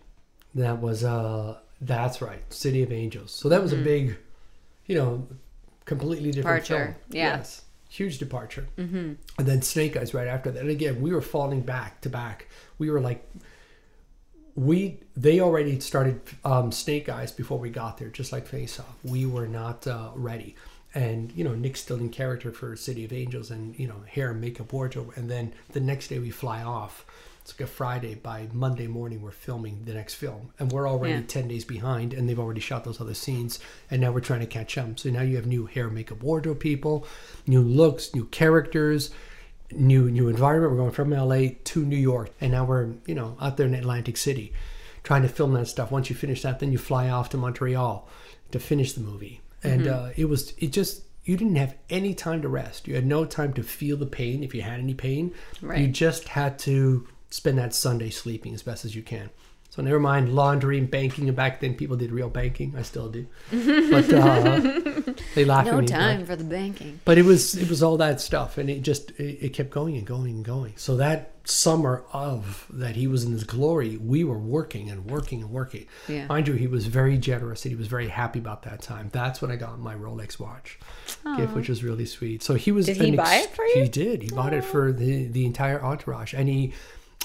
That was uh, that's right, City of Angels. So that was a big, you know, completely different Departure, film. yeah. Yes, huge departure. Mm-hmm. And then Snake Eyes right after that. And again, we were falling back to back. We were like, we they already started um, Snake Eyes before we got there, just like Face Off. We were not uh, ready. And you know, Nick's still in character for City of Angels, and you know, hair and makeup, wardrobe. And then the next day we fly off. It's like a Friday. By Monday morning, we're filming the next film, and we're already Yeah. ten days behind. And they've already shot those other scenes, and now we're trying to catch up. So now you have new hair, makeup, wardrobe people, new looks, new characters, new new environment. We're going from LA to New York, and now we're you know out there in Atlantic City, trying to film that stuff. Once you finish that, then you fly off to Montreal to finish the movie. And uh, it was it just you didn't have any time to rest. You had no time to feel the pain if you had any pain. You just had to spend that Sunday sleeping as best as you can. So never mind laundry and banking. And back then, people did real banking. I still do, but uh, they laugh at No me. but- time for the banking. but it was it was all that stuff and it just it, it kept going and going and going so that summer of that he was in his glory we were working and working and working Yeah. mind you he was very generous and he was very happy about that time that's when i got my rolex watch gift which was really sweet so he was Did he an buy it for you? he did he bought it for the the entire entourage and he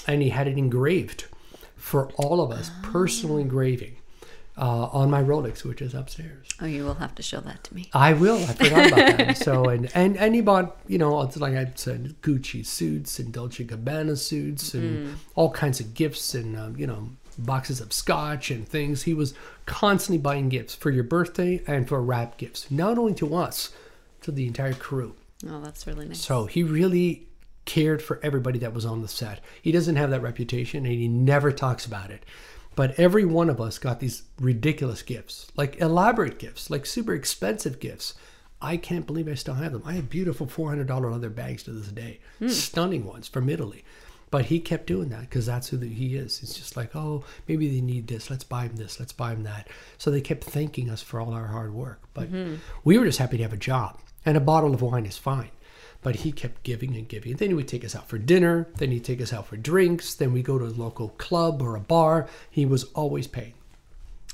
and he had it engraved for all of us personal engraving uh, on my rolex which is upstairs Oh, you will have to show that to me. I will. I forgot about that. So and and and he bought you know it's like I said Gucci suits and Dolce Gabbana suits and all kinds of gifts and um, you know boxes of scotch and things. He was constantly buying gifts for your birthday and for wrap gifts, not only to us, to the entire crew. Oh, that's really nice. So he really cared for everybody that was on the set. He doesn't have that reputation and he never talks about it. But every one of us got these ridiculous gifts, like elaborate gifts, like super expensive gifts. I can't believe I still have them. I have beautiful $400 leather bags to this day, hmm. stunning ones from Italy. But he kept doing that because that's who the, he is. It's just like, oh, maybe they need this. Let's buy him this. Let's buy him that. So they kept thanking us for all our hard work. But mm-hmm. we were just happy to have a job. And a bottle of wine is fine. But he kept giving and giving. Then he would take us out for dinner. Then he'd take us out for drinks. Then we go to a local club or a bar. He was always paying.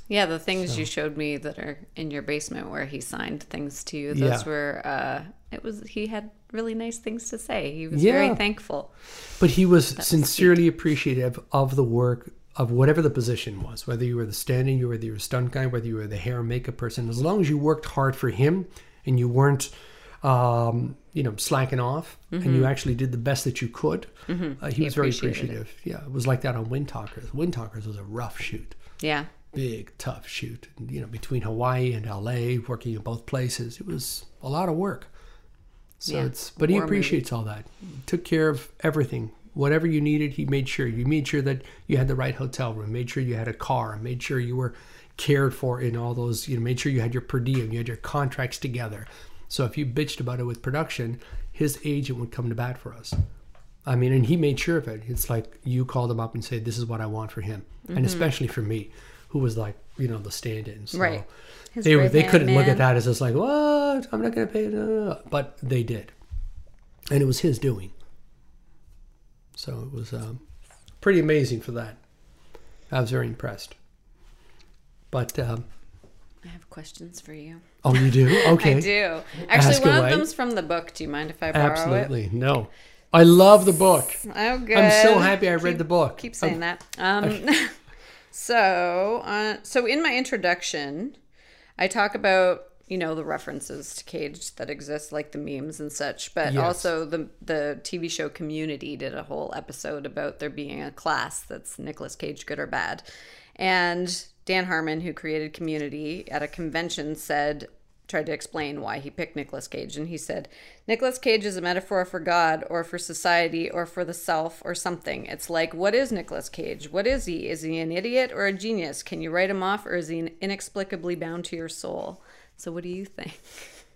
Yeah, the things you showed me that are in your basement where he signed things to you, those Yeah. were uh it was he had really nice things to say. He was Yeah. very thankful. But he was sincerely appreciative of the work of whatever the position was, whether you were the standing, you were the stunt guy, whether you were the hair and makeup person. As long as you worked hard for him and you weren't, um, you know, slacking off, and you actually did the best that you could, uh, he, was very appreciated it. appreciative. Yeah, it was like that on Wind Talkers. Wind Talkers was a rough shoot. Yeah. big tough shoot. You know between hawaii and la working in both places it was a lot of work. So Yeah, it's but he war movie. appreciates all that. Took care of everything. Whatever you needed he made sure. You made sure that you had the right hotel room. Made sure you had a car. Made sure you were cared for in all those you know made sure you had your per diem. You had your contracts together so if you bitched about it with production his agent would come to bat for us I mean, and he made sure of it. It's like you called him up and said, "This is what I want for him," and especially for me, who was like, you know, the stand-in. So Right. His They were, they couldn't look at that as just like, "What? I'm not going to pay." it," uh," But they did, and it was his doing. So it was um, pretty amazing for that. I was very impressed. But um, I have questions for you. oh, you do? Okay, I do. Actually, Ask one away. of them's from the book. Do you mind if I borrow it? absolutely no. I love the book. Oh, good. I'm so happy I read the book. Keep saying that. Um, so, uh, so in my introduction, I talk about you know the references to Cage that exist, like the memes and such, but Yes. also the the TV show Community did a whole episode about there being a class that's Nicolas Cage, good or bad, and Dan Harmon, who created Community at a convention, said tried to explain why he picked Nicolas Cage and he said Nicolas Cage is a metaphor for God or for society or for the self or something. It's like what is Nicolas Cage? What is he? Is he an idiot or a genius? Can you write him off or is he inexplicably bound to your soul? So what do you think?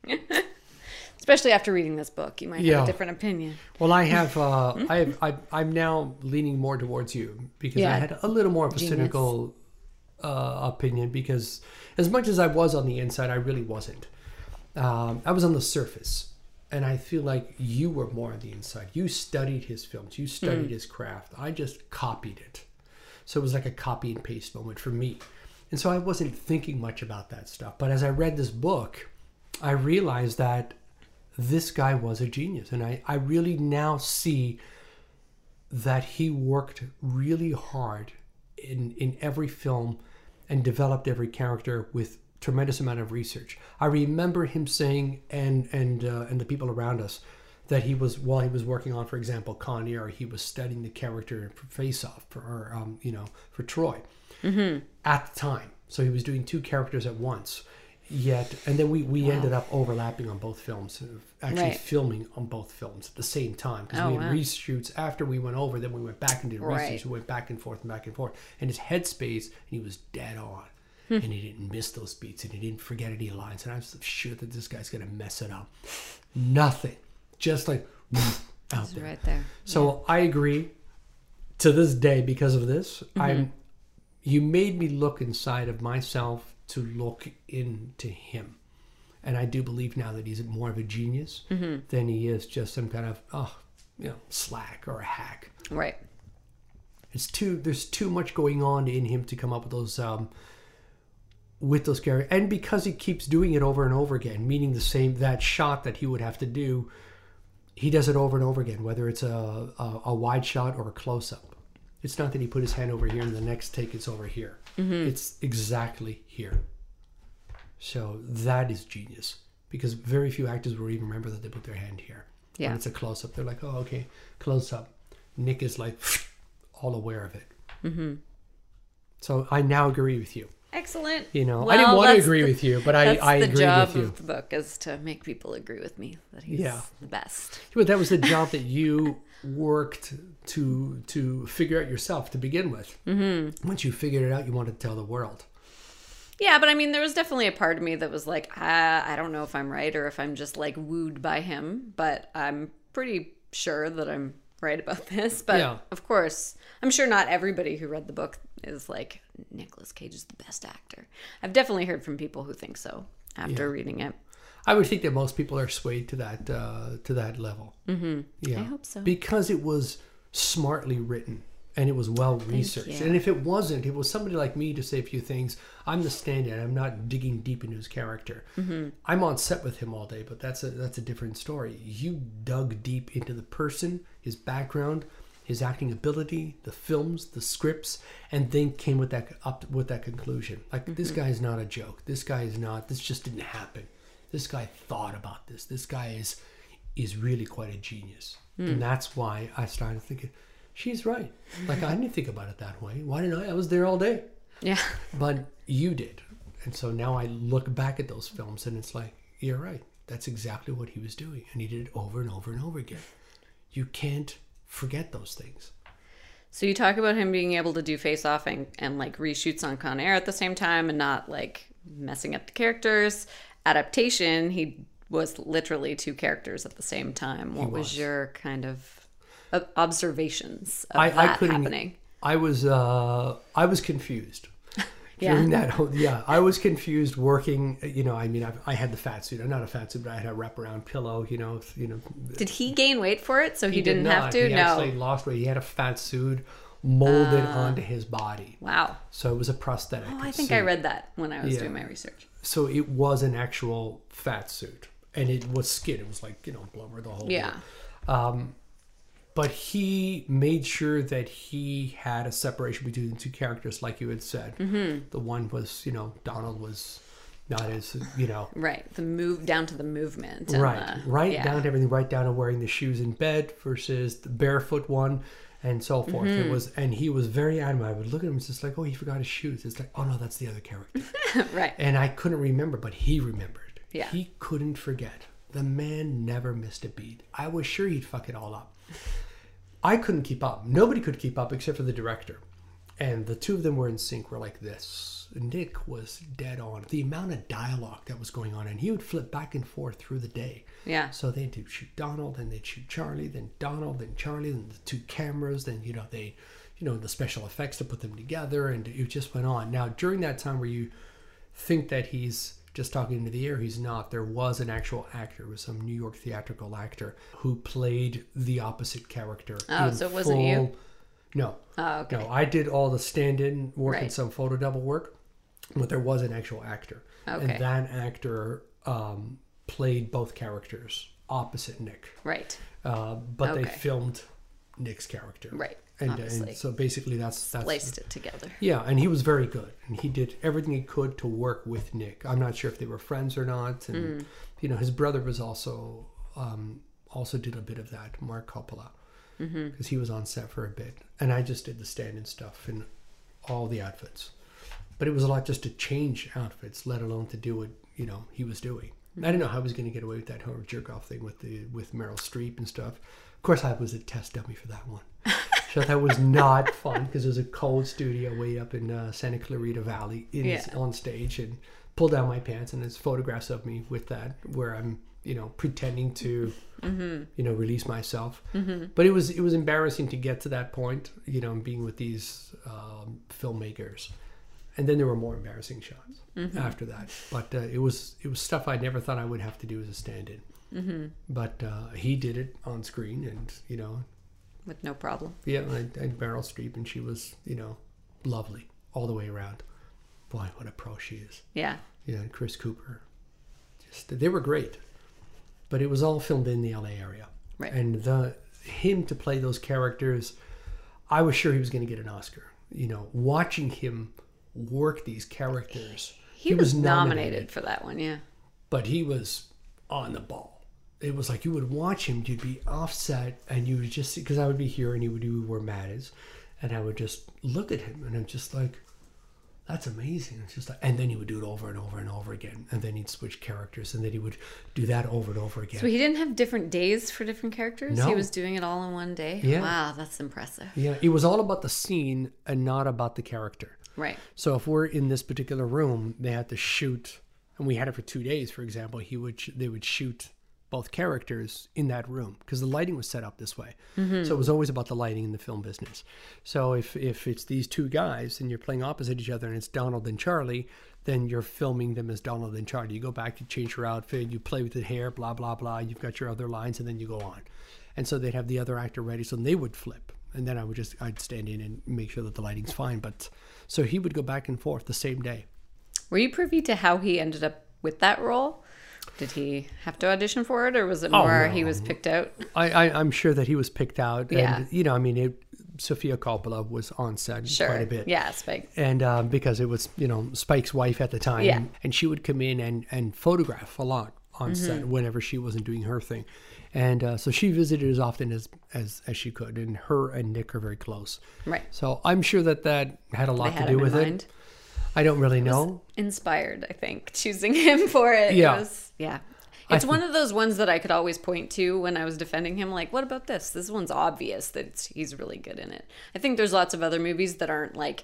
Especially after reading this book, you might have a different opinion. Well, I have, uh, I have, I, I'm now leaning more towards you because I had a little more of a Genius. cynical uh, opinion because as much as I was on the inside, I really wasn't. Um, I was on the surface, and I feel like you were more on the inside. You studied his films, you studied his craft. I just copied it, so it was like a copy and paste moment for me, and so I wasn't thinking much about that stuff. But as I read this book, I realized that this guy was a genius, and I, I really now see that he worked really hard in in every film and developed every character with tremendous amount of research. I remember him saying and and uh, and the people around us that he was while he was working on, for example, Con Air, he was studying the character for Face Off for or, um, you know for Troy at the time. So he was doing two characters at once. Yet, and then we, we ended up overlapping on both films, actually Right. filming on both films at the same time because Oh, we had wow. reshoots after we went over. Then we went back and did Right. reshoots. We went back and forth and back and forth. And his headspace, and he was dead on. Hmm. And he didn't miss those beats and he didn't forget any lines. And I was sure that this guy's going to mess it up. Nothing. Just like out there. right there. So I agree. To this day, because of this, Mm-hmm. I'm. You made me look inside of myself to look into him, and I do believe now that he's more of a genius Mm-hmm. than he is just some kind of oh, you know, slack or a hack. Right. It's too. There's too much going on in him to come up with those. Um, with those characters, and because he keeps doing it over and over again, meaning the same that shot that he would have to do, he does it over and over again, whether it's a, a, a wide shot or a close up. It's not that he put his hand over here and the next take it's over here. It's exactly here. So that is genius because very few actors will even remember that they put their hand here. Yeah. When it's a close up, they're like, oh, okay, close up. Nick is like all aware of it. Mm-hmm. So I now agree with you. Excellent. You know, I didn't want to agree the- with you, but I, I agree with you. of the book is to make people agree with me that he's Yeah. the best. But that was the job that you worked to to figure out yourself to begin with. Mm-hmm. Once you figured it out, you wanted to tell the world. Yeah, but I mean, there was definitely a part of me that was like, I, I don't know if I'm right or if I'm just like wooed by him, but I'm pretty sure that I'm right about this. But Yeah. of course, I'm sure not everybody who read the book is like, Nicolas Cage is the best actor. I've definitely heard from people who think so after reading it. I would think that most people are swayed to that uh, to that level. Mm-hmm. Yeah, I hope so. because it was smartly written and it was well researched. And if it wasn't, it was somebody like me to say a few things. I'm the stand-in. I'm not digging deep into his character. Mm-hmm. I'm on set with him all day, but that's a that's a different story. You dug deep into the person, his background, his acting ability, the films, the scripts, and then came with that up with that conclusion. Like this Mm-hmm. guy is not a joke. This guy is not. This just didn't happen. This guy thought about this. This guy is is really quite a genius, Hmm. and that's why I started thinking, she's right. Like I didn't think about it that way. Why didn't I? I was there all day, Yeah. but you did, and so now I look back at those films, and it's like you're right. That's exactly what he was doing, and he did it over and over and over again. You can't forget those things. So you talk about him being able to do face off and, and like reshoots on Con Air at the same time and not like messing up the characters. Adaptation, he was literally two characters at the same time. What was. was. your kind of uh, observations of I, that I couldn't. happening? I was uh, I was confused. Yeah. During that, whole, yeah, I was confused working. You know, I mean, I, I had the fat suit. I'm not a fat suit, but I had a wraparound pillow. You know, you know. Did he gain weight for it so he, did didn't have not. to? He no. actually lost weight. He had a fat suit molded Ah. onto his body, Wow. so it was a prosthetic. Oh, I think I read that when I was Yeah. doing my research. So it was an actual fat suit, and it was skin. It was like you know blubber the whole. Yeah. deal. but he made sure that he had a separation between the two characters, like you had said. Mm-hmm. The one was, you know, Donald was not as, you know, Right. The move down to the movement. right, the- right yeah. down to everything, right down to wearing the shoes in bed versus the barefoot one, and so forth. Mm-hmm. It was, and he was very adamant. I would look at him, it's just like, oh, he forgot his shoes. It's like, oh no, that's the other character. right. and I couldn't remember, but he remembered. Yeah. He couldn't forget. The man never missed a beat. I was sure he'd fuck it all up. I couldn't keep up. Nobody could keep up except for the director. And the two of them were in sync. Were like this. Nick was dead on. The amount of dialogue that was going on, and he would flip back and forth through the day. Yeah. So they'd do shoot Donald, then they'd shoot Charlie, then Donald, then Charlie, then the two cameras, then you know they, you know the special effects to put them together, and it just went on. Now during that time where you think that he's just talking into the air, he's not. There was an actual actor, it was some New York theatrical actor who played the opposite character. Oh, so it wasn't you? No. Oh, okay. No, I did all the stand-in work and some photo double work, but there was an actual actor, Okay. and that actor um, played both characters opposite Nick. Right. Uh, but they filmed Nick's character, Right. And, and so basically, that's that's Placed it together. yeah, and he was very good, and he did everything he could to work with Nick. I'm not sure if they were friends or not, and Mm. you know, his brother was also um, also did a bit of that, Marc Coppola, because Mm-hmm. he was on set for a bit, and I just did the stand-in stuff and all the outfits, but it was a lot just to change outfits, let alone to do what you know he was doing. I didn't know how I was going to get away with that whole jerk off thing with the with Meryl Streep and stuff. Of course, I was a test dummy for that one. So that was not fun because it was a cold studio way up in uh, Santa Clarita Valley in, Yeah. on stage and pull down my pants and there's photographs of me with that where I'm you know pretending to you know release myself. But it was it was embarrassing to get to that point you know being with these um, filmmakers. And then there were more embarrassing shots after that. But uh, it was it was stuff I never thought I would have to do as a stand-in. But uh, he did it on screen, and you know With no problem. yeah, and, and Meryl Streep, and she was, you know, lovely all the way around. Boy, what a pro she is. Yeah. Yeah, and Chris Cooper. Just they were great. But it was all filmed in the LA area. Right. And the him to play those characters, I was sure he was going to get an Oscar. You know, watching him work these characters. He, was, nominated. for that one, yeah. but he was on the ball. It was like you would watch him, you'd be offset, and you would just because I would be here and he would do where Matt is, and I would just look at him, and I'm just like, that's amazing. It's just like, and then he would do it over and over and over again, and then he'd switch characters, and then he would do that over and over again. So he didn't have different days for different characters? No. He was doing it all in one day? Yeah. Wow, that's impressive. yeah, it was all about the scene and not about the character. Right. So if we're in this particular room, they had to shoot, and we had it for two days. For example, he would they would shoot both characters in that room because the lighting was set up this way. Mm-hmm. So it was always about the lighting in the film business. So if if it's these two guys and you're playing opposite each other and it's Donald and Charlie, then you're filming them as Donald and Charlie. You go back, you change your outfit, you play with the hair, blah blah blah. You've got your other lines, and then you go on. And so they'd have the other actor ready, so they would flip, and then I would just I'd stand in and make sure that the lighting's fine. But so he would go back and forth the same day. Were you privy to how he ended up with that role? Did he have to audition for it, or was it Oh, more no. he was picked out? I, I I'm sure that he was picked out. Yeah. And, you know, I mean, it, Sofia Coppola was on set Sure. quite a bit. Yeah, Spike. And uh, because it was, you know, Spike's wife at the time, Yeah. and she would come in and, and photograph a lot on Mm-hmm. set whenever she wasn't doing her thing, and uh, so she visited as often as, as as she could, and her and Nick are very close. Right. So I'm sure that that had a lot had to do with it. mind. I don't really know. Inspired, I think, choosing him for it. It Yeah. was- yeah. It's one of those ones that I could always point to when I was defending him. Like, what about this? This one's obvious that he's really good in it. I think there's lots of other movies that aren't like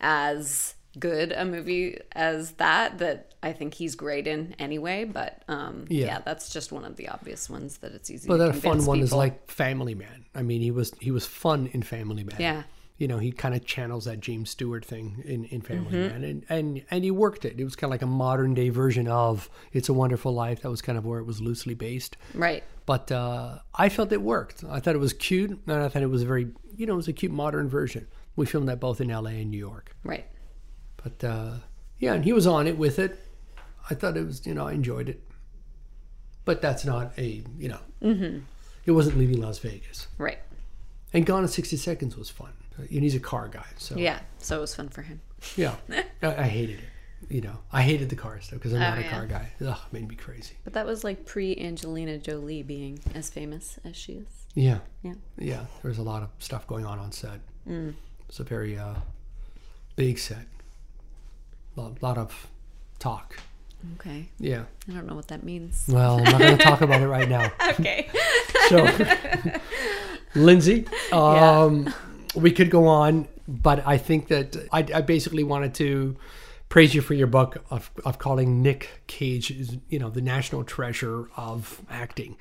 as good a movie as that that I think he's great in anyway. But um, Yeah. yeah. that's just one of the obvious ones that it's easy. But that fun one is like Family Man. I mean, he was he was fun in Family Man. Yeah. You know, he kind of channels that James Stewart thing in, in Family Mm-hmm. Man, and, and and he worked it. It was kind of like a modern day version of It's a Wonderful Life. That was kind of where it was loosely based. right. But uh, I felt it worked. I thought it was cute, and I thought it was very, you know, it was a cute modern version. We filmed that both in L.A. and New York. Right. But uh, yeah, and he was on it with it. I thought it was, you know, I enjoyed it. But that's not a, you know, Mm-hmm. it wasn't leaving Las Vegas. Right. And Gone in 60 Seconds was fun. And he's a car guy, so Yeah. So it was fun for him. yeah. I, I hated it. You know, I hated the car stuff because I'm not Oh, a yeah. car guy. Ugh, it made me crazy. But that was like pre Angelina Jolie being as famous as she is. Yeah, Yeah. yeah. There was a lot of stuff going on on set. Mm. It's a very uh, big set. A lot, lot of talk. Okay. Yeah. I don't know what that means. Well, I'm not going to talk about it right now. Okay. So, Lindsay, um, we could go on. but I think that I, I basically wanted to praise you for your book of, of calling Nick Cage, you know, the national treasure of acting.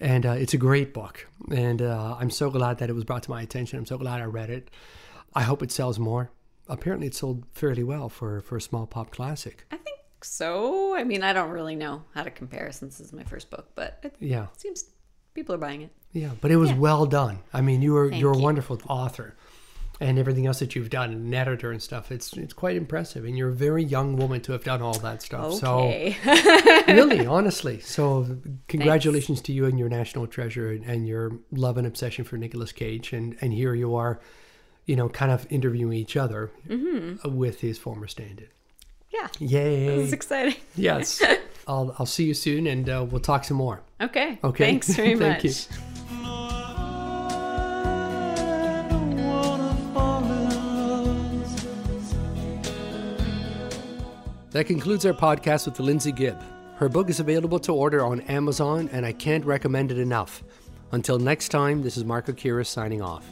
And uh, it's a great book. And uh, I'm so glad that it was brought to my attention. I'm so glad I read it. I hope it sells more. Apparently, it sold fairly well for, for a small pop classic. I think so. I mean, I don't really know how to compare since this is my first book, but it Yeah. seems people are buying it. Yeah, but it was well done. I mean, you were you're a you. wonderful author, and everything else that you've done, an editor and stuff. It's it's quite impressive, and you're a very young woman to have done all that stuff. Okay. So really, honestly, so congratulations to you and your national treasure and, and your love and obsession for Nicolas Cage, and and here you are, you know, kind of interviewing each other with his former stand-in. yeah. Yay! It's exciting. yes, I'll I'll see you soon, and uh, we'll talk some more. Okay. Okay. Thanks very much. Thank you. That concludes our podcast with Lindsay Gibb. Her book is available to order on Amazon, and I can't recommend it enough. Until next time, this is Marco Kira signing off.